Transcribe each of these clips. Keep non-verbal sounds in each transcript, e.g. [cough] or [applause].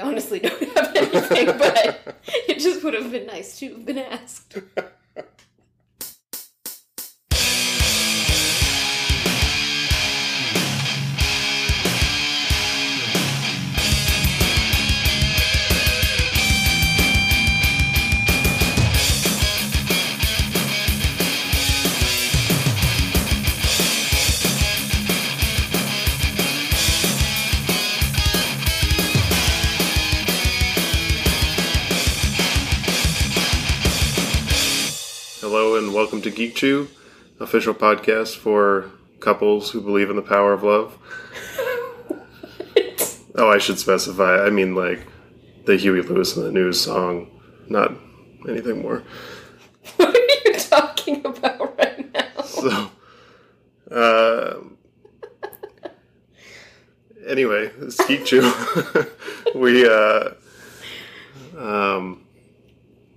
I honestly don't have anything, but [laughs] it just would have been nice to have been asked. [laughs] Chew, official podcast for couples who believe in the power of love. [laughs] Oh, I should specify. I mean, like the Huey Lewis and the News song, not anything more. [laughs] What are you talking about right now? So, uh, anyway, it's Geek Chew. [laughs] we, uh, um,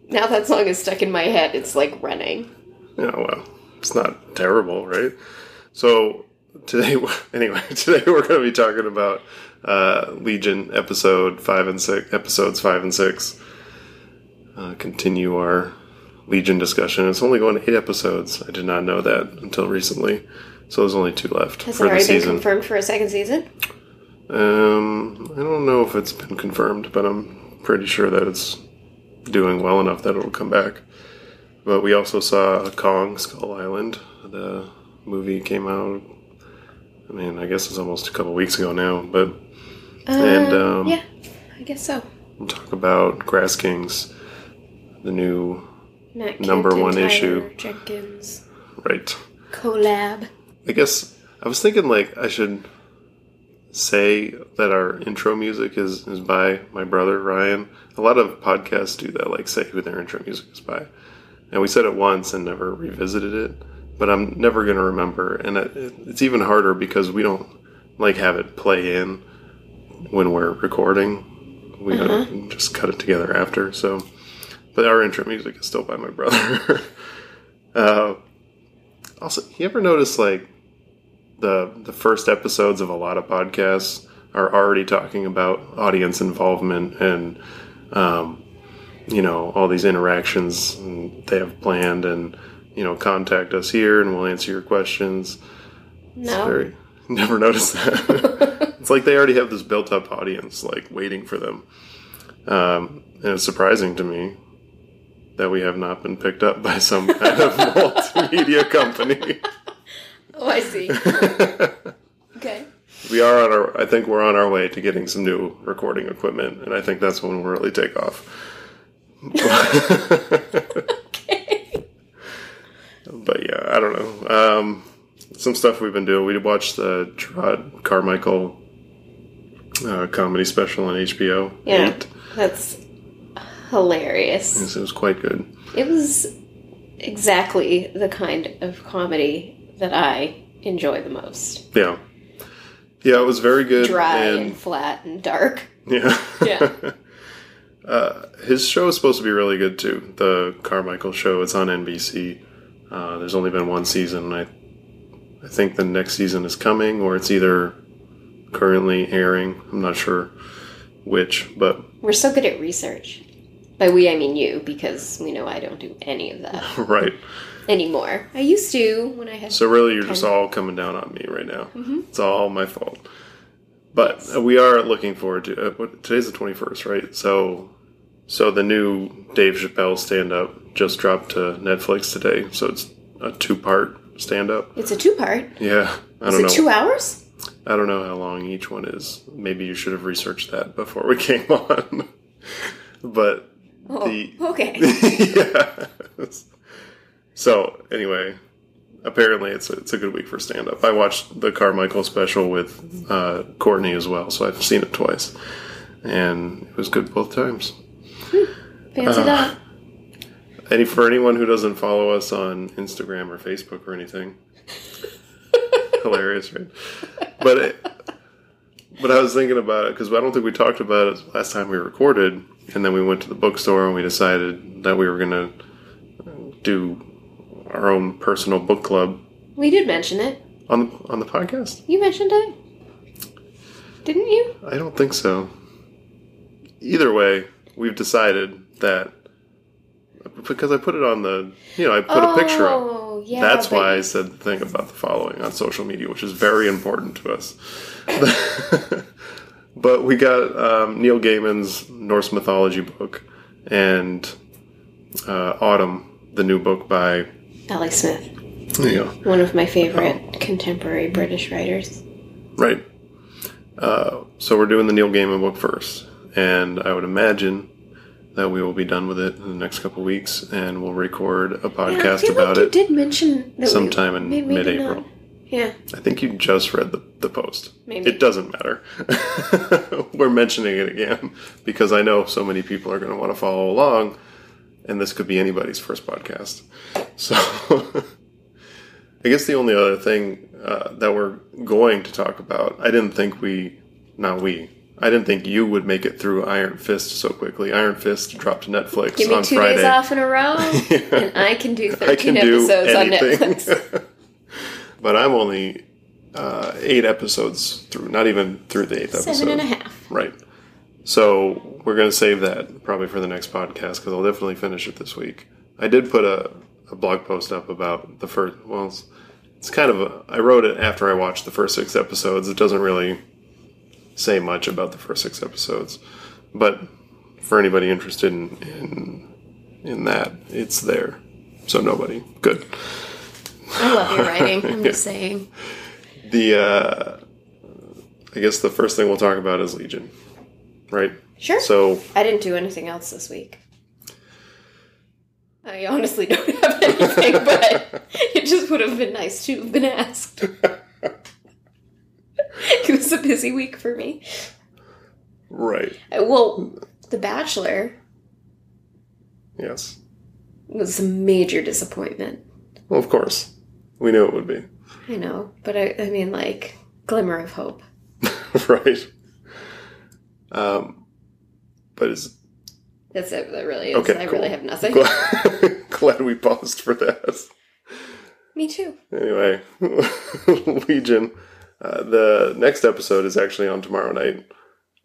Now that song is stuck in my head. It's like running. Terrible, right? So today, [laughs] anyway, [laughs] today we're going to be talking about uh, Legion episode five and six, episodes five and six. Uh, continue our Legion discussion. It's only going to eight episodes. I did not know that until recently. So there's only two left Has it for the already been season. confirmed for a second season? Um, I don't know if it's been confirmed, but I'm pretty sure that it's doing well enough that it'll come back. But we also saw Kong Skull Island. The movie came out. I mean, I guess it's almost a couple weeks ago now, but And, um, yeah, I guess so. we'll talk about Grass Kings, the new number one Tyler issue. Jenkins right. collab. I guess I was thinking like I should say that our intro music is, is by my brother Ryan. A lot of podcasts do that, like say who their intro music is by. And we said it once and never revisited it, but I'm never going to remember. And it, it's even harder because we don't like have it play in when we're recording. We don't just cut it together after. So, but our intro music is still by my brother. [laughs] uh, also, you ever notice like the the first episodes of a lot of podcasts are already talking about audience involvement and um, you know all these interactions they have planned and you know contact us here and we'll answer your questions. No. Very [laughs] never noticed that. [laughs] it's like they already have this built up audience like waiting for them, um, and it's surprising to me that we have not been picked up by some [laughs] kind of multimedia company. Oh, I see. okay. We are on our. I think we're on our way to getting some new recording equipment, and I think that's when we'll really take off. But yeah, I don't know. Um, some stuff we've been doing. We watched the Jerrod Carmichael uh, comedy special on HBO. Yeah. Eight. That's hilarious. Yes, it was quite good. It was exactly the kind of comedy that I enjoy the most. Yeah, yeah, it was very good. Dry and and flat and dark. Yeah. Yeah. [laughs] uh, his show is supposed to be really good too. The Carmichael show. It's on NBC. Uh, there's only been one season. I, I think the next season is coming, or it's either currently airing. I'm not sure which, but We're so good at research. By we, I mean you, because we know I don't do any of that [laughs] right. anymore. I used to when I had. So really, you're just all coming down on me right now. It's all my fault. But uh, we are looking forward to uh, today's the 21st, right? So, so the new Dave Chappelle stand up just dropped to Netflix today. So it's a two part stand up. it's a two part. Yeah, I Is don't it know. two hours? I don't know how long each one is. Maybe you should have researched that before we [laughs] came on. but Oh, the okay. [laughs] yeah. So anyway, apparently it's a, it's a good week for stand up. I watched the Carmichael special with uh, Courtney as well, so I've seen it twice, and it was good both times. Fancy that. [sighs] Any for anyone who doesn't follow us on Instagram or Facebook or anything, [laughs] hilarious, right? But it, but I was thinking about it because I don't think we talked about it last time we recorded, and then we went to the bookstore and we decided that we were gonna do our own personal book club We did mention it. on the, on the podcast. You mentioned it, didn't you? I don't think so. either way, we've decided that because I put it on the, you know, I put a picture up. Oh, yeah. That's why I said the thing about the following on social media, which is very important to us. [laughs] but we got um, Neil Gaiman's Norse mythology book and uh, Autumn, the new book by, Ali Smith, know, one of my favorite contemporary British writers. Right. Uh, so we're doing the Neil Gaiman book first, and I would imagine that we will be done with it in the next couple weeks, and we'll record a podcast feel about like you it. did mention that we- sometime in maybe mid-April. not. Yeah, I think you just read the, the post. Maybe. It doesn't matter. [laughs] we're mentioning it again because I know so many people are going to want to follow along, and this could be anybody's first podcast. [laughs] So, I guess the only other thing uh, that we're going to talk about, I didn't think we, not we, I didn't think you would make it through Iron Fist so quickly. Iron Fist dropped to Netflix give me two Friday. days off in a row, [laughs] and I can do I thirteen can do episodes on. Netflix. [laughs] but I'm only uh, eight episodes through, not even through the eighth episode. Seven and a half. Right. So we're going to save that probably for the next podcast because I'll definitely finish it this week. I did put a, a blog post up about the first. Well, it's, it's kind of a. I wrote it after I watched the first six episodes. It doesn't really say much about the first six episodes, but for anybody interested in in, in that, it's there. So nobody. Good. I love your writing. I'm [laughs] just saying. The uh, I guess the first thing we'll talk about is Legion, right? Sure. So I didn't do anything else this week. I honestly don't [laughs] have anything, but it just would have been nice to have been asked. [laughs] [laughs] it was a busy week for me. right, Well, The Bachelor yes. was a major disappointment. Well, of course, we knew it would be I know, but I, I mean, like, glimmer of hope. [laughs] right. Um, but it's That's it. That really is. Okay, I cool. really have nothing. glad, [laughs] glad we paused for that. Me too. Anyway, Legion. Uh, the next episode is actually on tomorrow night,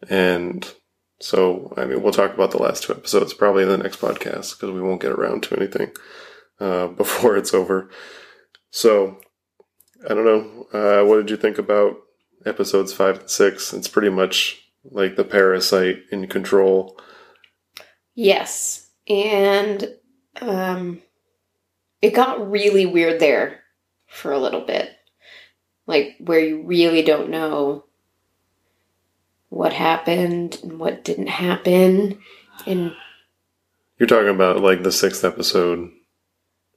and so I mean we'll talk about the last two episodes probably in the next podcast because we won't get around to anything uh, [laughs] before it's over. So I don't know. Uh, what did you think about episodes five and six? It's pretty much like the parasite in control. Yes. And um it got really weird there for a little bit. Like where you really don't know what happened and what didn't happen. And You're talking about like the sixth episode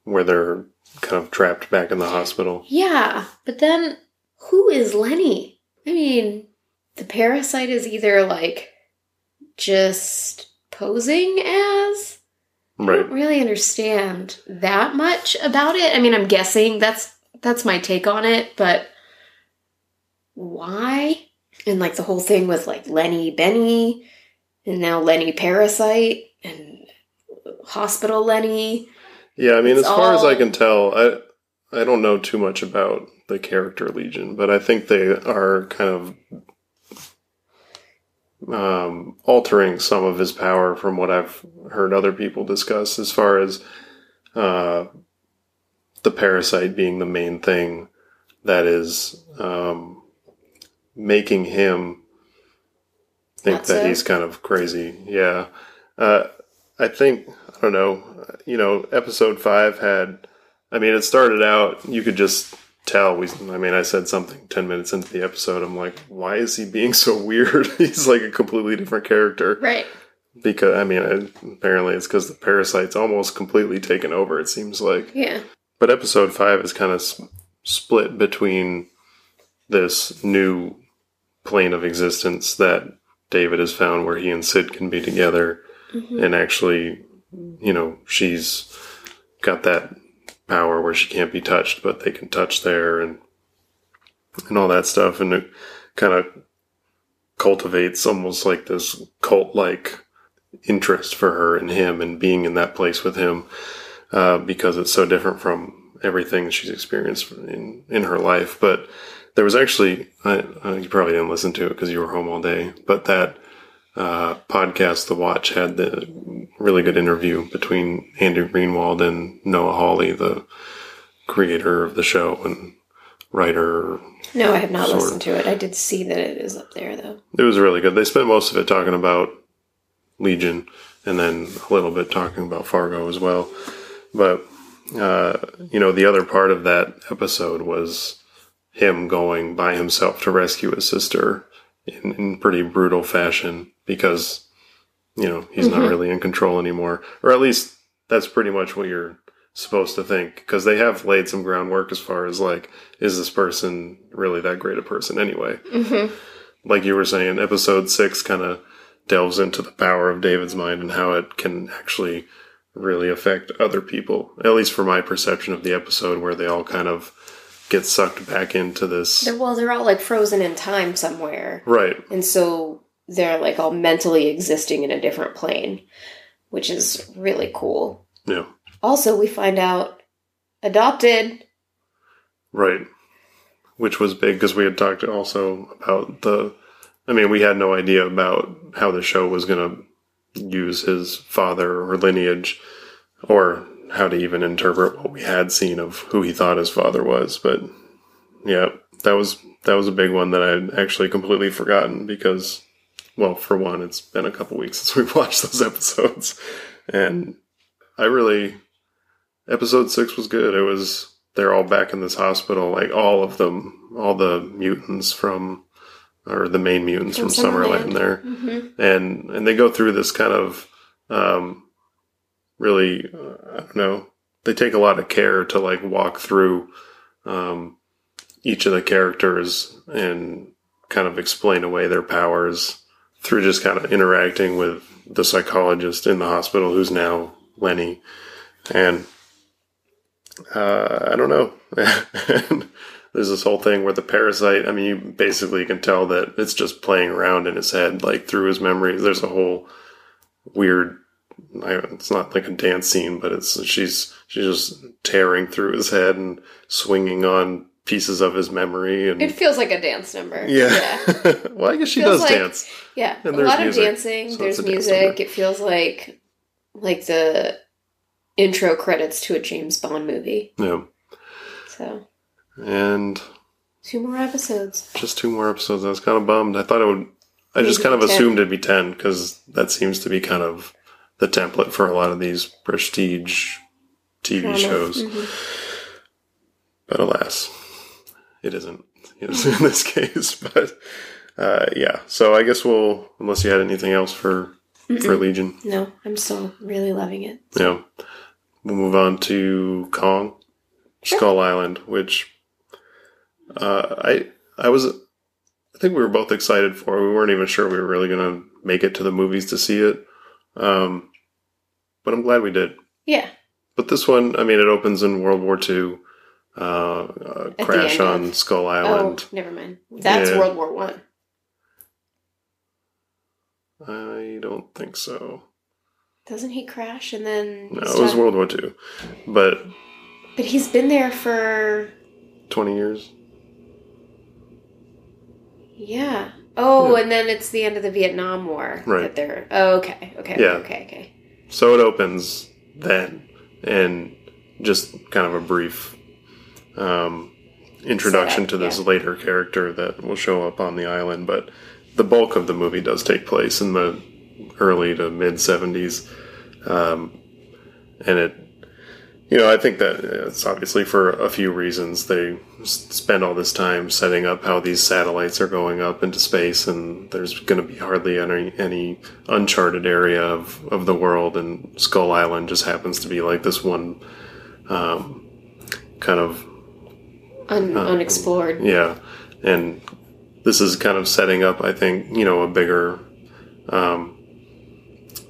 where they're kind of trapped back in the hospital. yeah, but then who is Lenny? I mean, the parasite is either like just posing as I Right. don't really understand that much about it. I mean, I'm guessing that's that's my take on it, but why? And like the whole thing with like Lenny Benny and now Lenny Parasite and Hospital Lenny. Yeah, I mean, It's as far as I can tell, I I don't know too much about the character Legion, but I think they are kind of um, altering some of his power from what I've heard other people discuss, as far as uh, the parasite being the main thing that is um, making him think Not that so? he's kind of crazy. Yeah. Uh, I think, I don't know, you know, episode five had, I mean, it started out, you could just tell. We, I mean, I said something 10 minutes into the episode. I'm like, why is he being so [laughs] weird? he's like a completely different character. Right. Because, I mean, apparently it's because the parasite's almost completely taken over, it seems like. Yeah. But episode five is kind of s- split between this new plane of existence that David has found where he and Syd can be together. Mhm. And actually, you know, she's got that power where she can't be touched, but they can touch there and and all that stuff. And it kind of cultivates almost like this cult like interest for her and him and being in that place with him uh, because it's so different from everything she's experienced in in her life. But there was actually I, uh, you probably didn't listen to it because you were home all day, but that uh, podcast, The Watch, had the really good interview between Andrew Greenwald and Noah Hawley, the creator of the show and writer. No, I have not of. listened to it. I did see that it is up there though. It was really good. They spent most of it talking about Legion and then a little bit talking about Fargo as well. But, uh, you know, the other part of that episode was him going by himself to rescue his sister in, in pretty brutal fashion because, you know, he's not really in control anymore. Or at least that's pretty much what you're supposed to think because they have laid some groundwork as far as like, is this person really that great a person anyway? Mm-hmm. like you were saying, episode six kind of delves into the power of David's mind and how it can actually really affect other people. At least for my perception of the episode, where they all kind of get sucked back into this. They're, well, they're all like frozen in time somewhere, Right. and so they're like all mentally existing in a different plane, which is really cool. Yeah. Also, we find out adopted. Right. Which was big because we had talked also about the. I mean, we had no idea about how the show was going to use his father or lineage or how to even interpret what we had seen of who he thought his father was. But yeah, that was that was a big one that I had actually completely forgotten because, well, for one, it's been a couple weeks [laughs] since we've watched those episodes, and I really episode six was good. It was they're all back in this hospital, like all of them, all the mutants from or the main mutants from, From Summerland, Summerland. there, Mm-hmm. and and they go through this kind of um, really uh, I don't know. They take a lot of care to like walk through um, each of the characters and kind of explain away their powers through just kind of interacting with the psychologist in the hospital, who's now Lenny, and uh, I don't know. [laughs] there's this whole thing where the parasite. I mean, you basically can tell that it's just playing around in his head, like through his memories. There's a whole weird. I, it's not like a dance scene, but it's she's she's just tearing through his head and swinging on pieces of his memory and It feels like a dance number. yeah. yeah. [laughs] well, I guess she does like- dance. Yeah, And a lot music, of dancing. so there's dance music. It feels like like the intro credits to a James Bond movie. Yeah, So and two more episodes. just two more episodes. I was kind of bummed. I thought it would. I just kind of 10. assumed it'd be ten because that seems to be kind of the template for a lot of these prestige TV Drama. shows. Mhm. But alas, it isn't [laughs] in this case. [laughs] But uh, yeah, so I guess we'll unless you had anything else for for Legion, No, I'm still really loving it. yeah, we'll move on to Kong, Sure. Skull Island, which uh, I I was I think we were both excited for. We weren't even sure we were really going to make it to the movies to see it, um, but I'm glad we did. Yeah, But this one, I mean, it opens in World War II. Uh, uh, crash on of- Skull Island. Oh, never mind. That's Yeah. World War One. I don't think so. Doesn't he crash and then? No, it was? World War Two, but But he's been there for twenty years. yeah. Oh, Yeah. and then it's the end of the Vietnam War Right. that they're. Oh, okay, okay, Yeah. okay, okay. So it opens then, and just kind of a brief um, introduction Setup, to this yeah. later character that will show up on the island. But the bulk of the movie does take place in the early to mid seventies, um, and it. You know, I think that it's obviously for a few reasons. They spend all this time setting up how these satellites are going up into space, and there's going to be hardly any any uncharted area of, of the world, and Skull Island just happens to be like this one um, kind of Un- unexplored. yeah, and this is kind of setting up, I think, you know, a bigger um,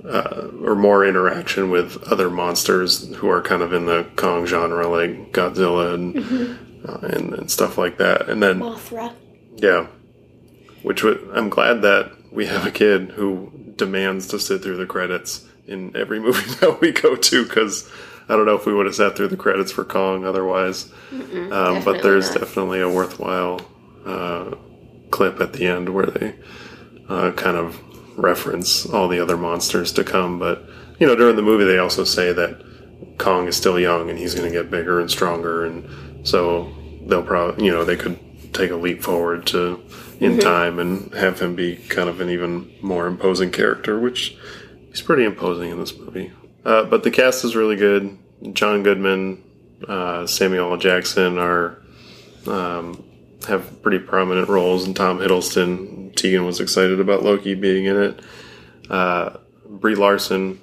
uh, or more interaction with other monsters who are kind of in the Kong genre, like Godzilla and uh, and, and stuff like that. And then Mothra. yeah, which would, I'm glad that we have a kid who demands to sit through the credits in every [laughs] movie that we go to because. I don't know if we would have sat through the credits for Kong otherwise. Um, but there's not. definitely a worthwhile uh, clip at the end where they uh, kind of reference all the other monsters to come. But you know, during the movie, they also say that Kong is still young and he's going to get bigger and stronger, and so they'll probably you know they could take a leap forward to in time and have him be kind of an even more imposing character, which he's pretty imposing in this movie. Uh, but the cast is really good. John Goodman, uh, Samuel L. Jackson are um, have pretty prominent roles, and Tom Hiddleston. Tegan was excited about Loki being in it. Uh, Brie Larson,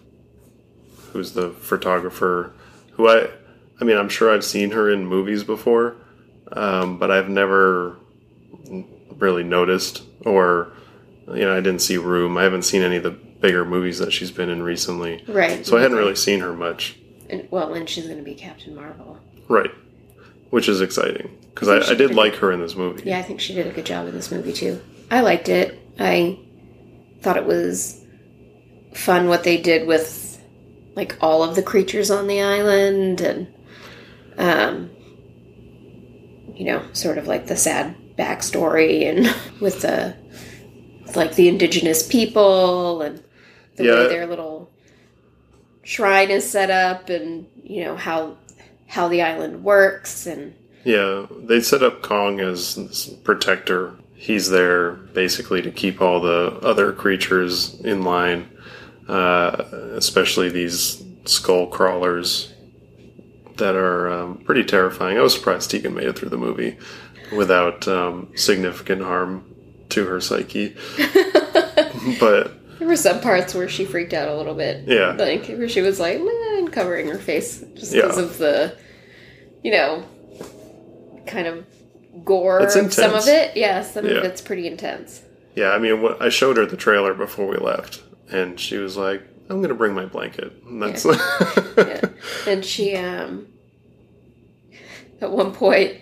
who's the photographer, who I, I mean, I'm sure I've seen her in movies before, um, but I've never really noticed, or you know, I didn't see Room. I haven't seen any of the bigger movies that she's been in recently, Right. so I hadn't really seen her much. And, well, and she's going to be Captain Marvel. Right, which is exciting because I I, I did like her in this movie. Yeah, I think she did a good job in this movie too. I liked it. I thought it was fun what they did with like all of the creatures on the island and um you know, sort of like the sad backstory and [laughs] with the with, like the indigenous people and the Yeah. way their little shrine is set up and you know how how the island works and Yeah, they set up Kong as this protector. He's there basically to keep all the other creatures in line, uh, especially these skull crawlers that are um, pretty terrifying. I was surprised Tegan made it through the movie without um, significant harm to her psyche. [laughs] but There were some parts where she freaked out a little bit. Yeah. Like, where she was like, and covering her face just because Yeah. of the, you know, kind of gore It's of some of it. Yeah, some Yeah. of it's pretty intense. yeah, I mean, I showed her the trailer before we left, and she was like, "I'm going to bring my blanket." And that's [laughs] Yeah. and she, um, at one point,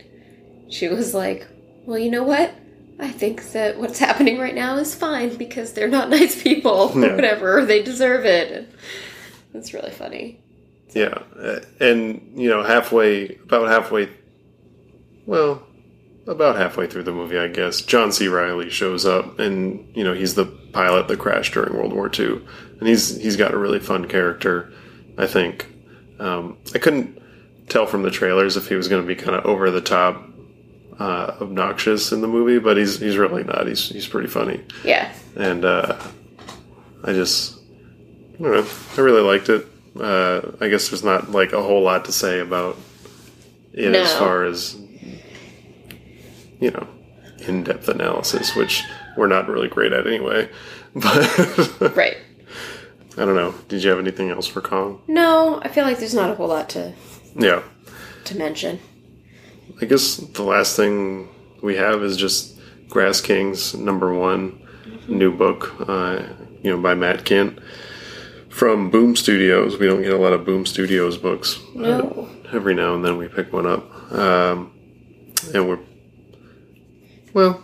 she was like, well, you know what? I think that what's happening right now is fine because they're not [laughs] nice people or Yeah. whatever. Or they deserve it. It's really funny. Yeah, uh, and you know, halfway, about halfway, well, about halfway through the movie, I guess, John C. Reilly shows up, and you know, he's the pilot that crashed during World War II, and he's he's got a really fun character. I think um, I couldn't tell from the trailers if he was going to be kind of over the top, uh, obnoxious in the movie, but he's he's really not. He's he's pretty funny Yeah. and uh, I just I don't know. I really liked it. Uh, I guess there's not like a whole lot to say about it No. as far as you know in-depth analysis, which we're not really great at anyway. [laughs] But Right. I don't know. Did you have anything else for Kong? No, I feel like there's not a whole lot to Yeah, to mention. I guess the last thing we have is just Grass Kings number one new book, uh, you know, by Matt Kindt from Boom Studios. We don't get a lot of Boom Studios books. No. Uh, every now and then we pick one up, um, and we're well.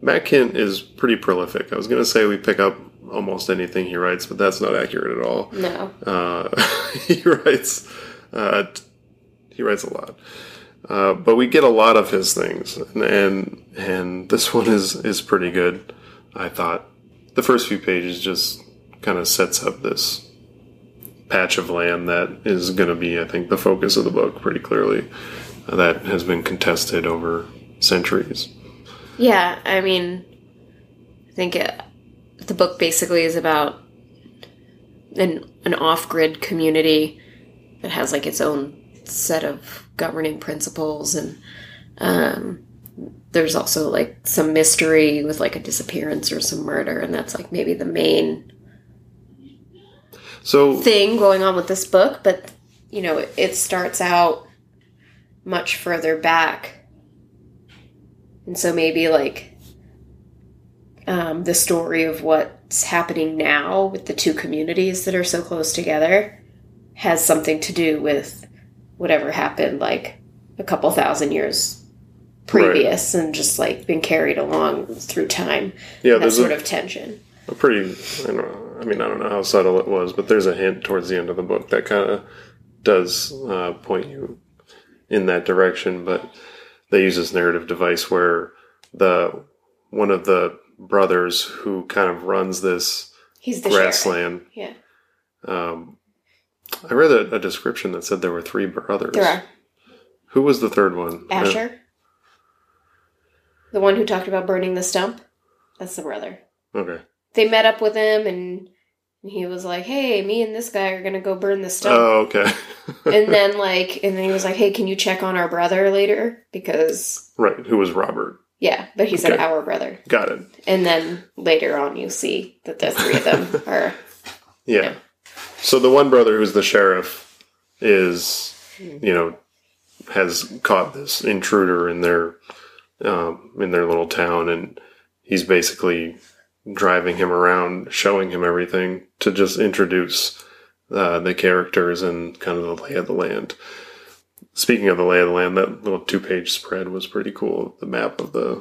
Matt Kindt is pretty prolific. I was going to say we pick up almost anything he writes, but that's not accurate at all. No. Uh, [laughs] he writes, uh, he writes a lot, uh, but we get a lot of his things, and, and and this [laughs] one is is pretty good. I thought the first few pages just kind of sets up this patch of land that is going to be, I think, the focus of the book pretty clearly. Uh, that has been contested over centuries. Yeah, I mean, I think it, the book basically is about an an off grid community that has like its own set of governing principles, and um, there's also like some mystery with like a disappearance or some murder, and that's like maybe the main So thing going on with this book, but you know, it, it starts out much further back. And so maybe like um, the story of what's happening now with the two communities that are so close together has something to do with whatever happened like a couple thousand years previous and just like been carried along through time. yeah, that sort a, of tension. a pretty I, don't know, I mean i don't know how subtle it was but there's a hint towards the end of the book that kind of does uh, point you in that direction but they use this narrative device where the one of the brothers who kind of runs this He's the sheriff. grassland. Yeah, Um, I read a, a description that said there were three brothers. there are Who was the third one? Ashur, the one who talked about burning the stump. That's the brother. okay. They met up with him, and he was like, "Hey, me and this guy are gonna go burn the stump." Oh, okay. [laughs] and then like, and then he was like, "Hey, can you check on our brother later?" Because right. Who was Robert? yeah, but he said Okay. our brother. Got it. And then later on, you see that the three of them [laughs] are Yeah. Yeah. So the one brother who's the sheriff is, you know, has caught this intruder in their um, in their little town, and he's basically driving him around, showing him everything to just introduce uh, the characters and kind of the lay of the land. Speaking of the lay of the land, that little two-page spread was pretty cool. The map of the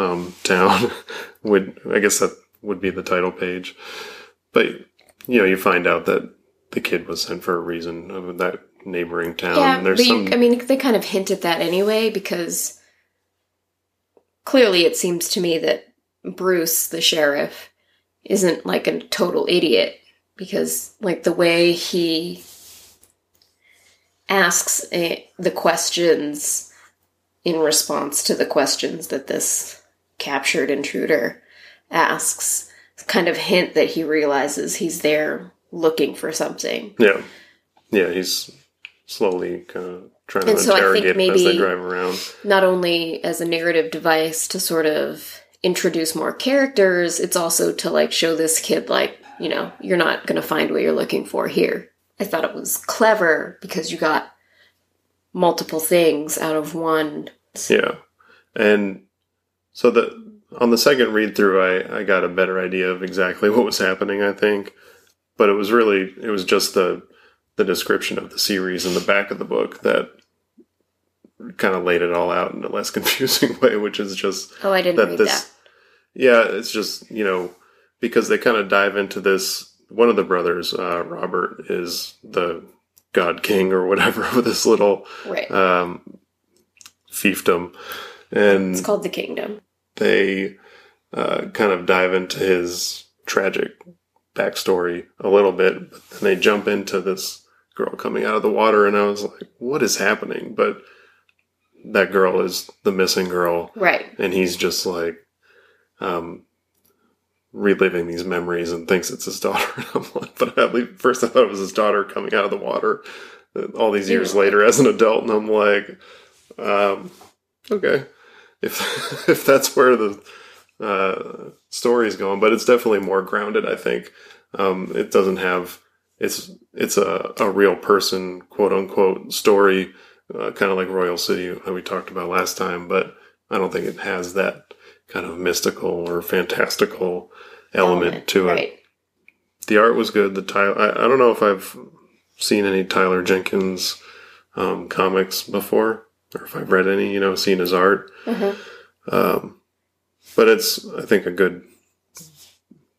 um, town [laughs] would, I guess, that would be the title page. But you know, you find out that the kid was sent for a reason of that neighboring town. yeah. There's But you, some, I mean, they kind of hint at that anyway because clearly it seems to me that Bruce, the sheriff, isn't like a total idiot because like the way he asks eh, the questions in response to the questions that this captured intruder asks kind of hint that he realizes he's there looking for something. yeah, yeah, he's slowly kind of trying And to so I think interrogate him as they maybe- drive around. not only as a narrative device to sort of introduce more characters, it's also to like show this kid like, you know, you're not going to find what you're looking for here. I thought it was clever because you got multiple things out of one. Yeah, and so the on the second read through, I I got a better idea of exactly what was happening. I think, but it was really it was just the the description of the series in the back of the book that kind of laid it all out in a less [laughs] confusing way, which is just Oh, I didn't that read this that. yeah it's just you know because they kind of dive into this one of the brothers uh, robert is the god king or whatever of this little Right. um, fiefdom and it's called The Kingdom. they uh, kind of dive into his tragic backstory a little bit but then they jump into this girl coming out of the water and i was like what is happening? But that girl is the missing girl. Right. and he's just like um reliving these memories and thinks it's his daughter. [laughs] I'm like, but at least first i thought it was his daughter coming out of the water uh, all these years Yeah. later as an adult. And i'm like um okay. If [laughs] if that's where the uh story is going but it's definitely more grounded i think. Um it doesn't have it's it's a, a real person quote unquote story uh, kind of like royal city that we talked about last time but i don't think it has that kind of mystical or fantastical element, to it. the art was good the Tyler I, I don't know if i've seen any tyler jenkins um, comics before or if i've read any you know seen his art. Mhm. um, but it's i think a good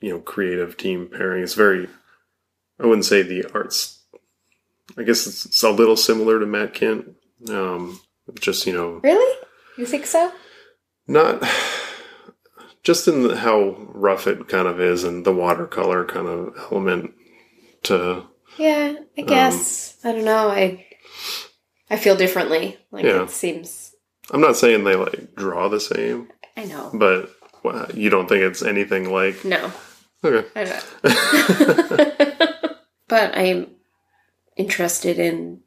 you know creative team pairing it's very i wouldn't say the art's i guess it's, it's a little similar to matt kindt um, just you know Really? You think so? not just in the, how rough it kind of is and the watercolor kind of element to Yeah, I guess. I don't know. I I feel differently. Like Yeah. it seems i'm not saying they like draw the same I know. but well, you don't think it's anything like No. okay I don't. [laughs] [laughs] but I'm interested in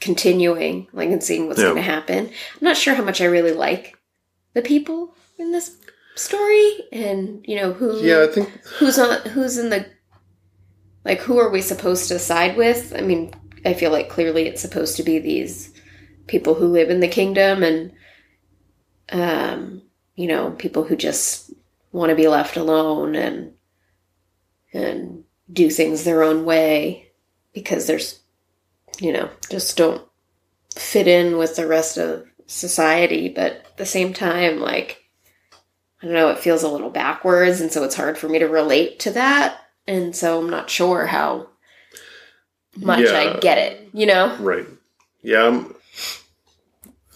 continuing, like, and seeing what's Yeah. going to happen. I'm not sure how much I really like the people in this story, and you know who. yeah i think Who's on? Who's in the? Like, who are we supposed to side with? I mean, I feel like clearly it's supposed to be these people who live in the kingdom, and um, you know, people who just want to be left alone and and do things their own way because there's you know just don't fit in with the rest of society but at the same time like i don't know it feels a little backwards and so it's hard for me to relate to that and so i'm not sure how much Yeah. i get it you know Right. Yeah, I'm.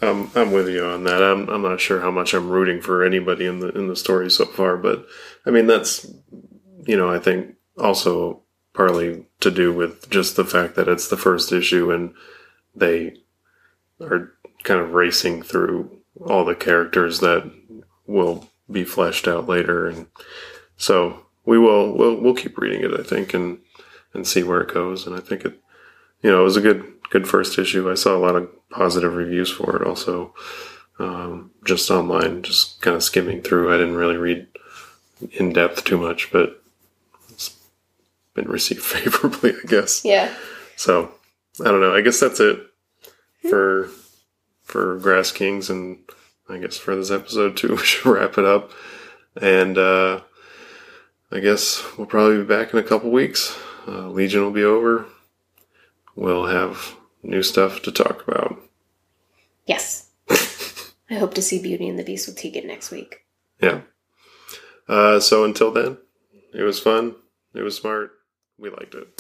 I'm, I'm with you on that. I'm, I'm not sure how much I'm rooting for anybody in the in the story so far, but I mean that's you know I think also partly to do with just the fact that it's the first issue and they are kind of racing through all the characters that will be fleshed out later and so we will we'll, we'll keep reading it i think and and see where it goes and i think it you know it was a good good first issue i saw a lot of positive reviews for it also um, just online just kind of skimming through i didn't really read in depth too much but it's been received [laughs] favorably i guess Yeah. so I don't know. I guess that's it for for Grass Kings, and I guess for this episode too. [laughs] We should wrap it up, and uh, I guess we'll probably be back in a couple weeks. Uh, Legion will be over. We'll have new stuff to talk about. Yes. [laughs] I hope to see Beauty and the Beast with Tegan next week. Yeah. Uh, so until then, it was fun. It was smart. We liked it.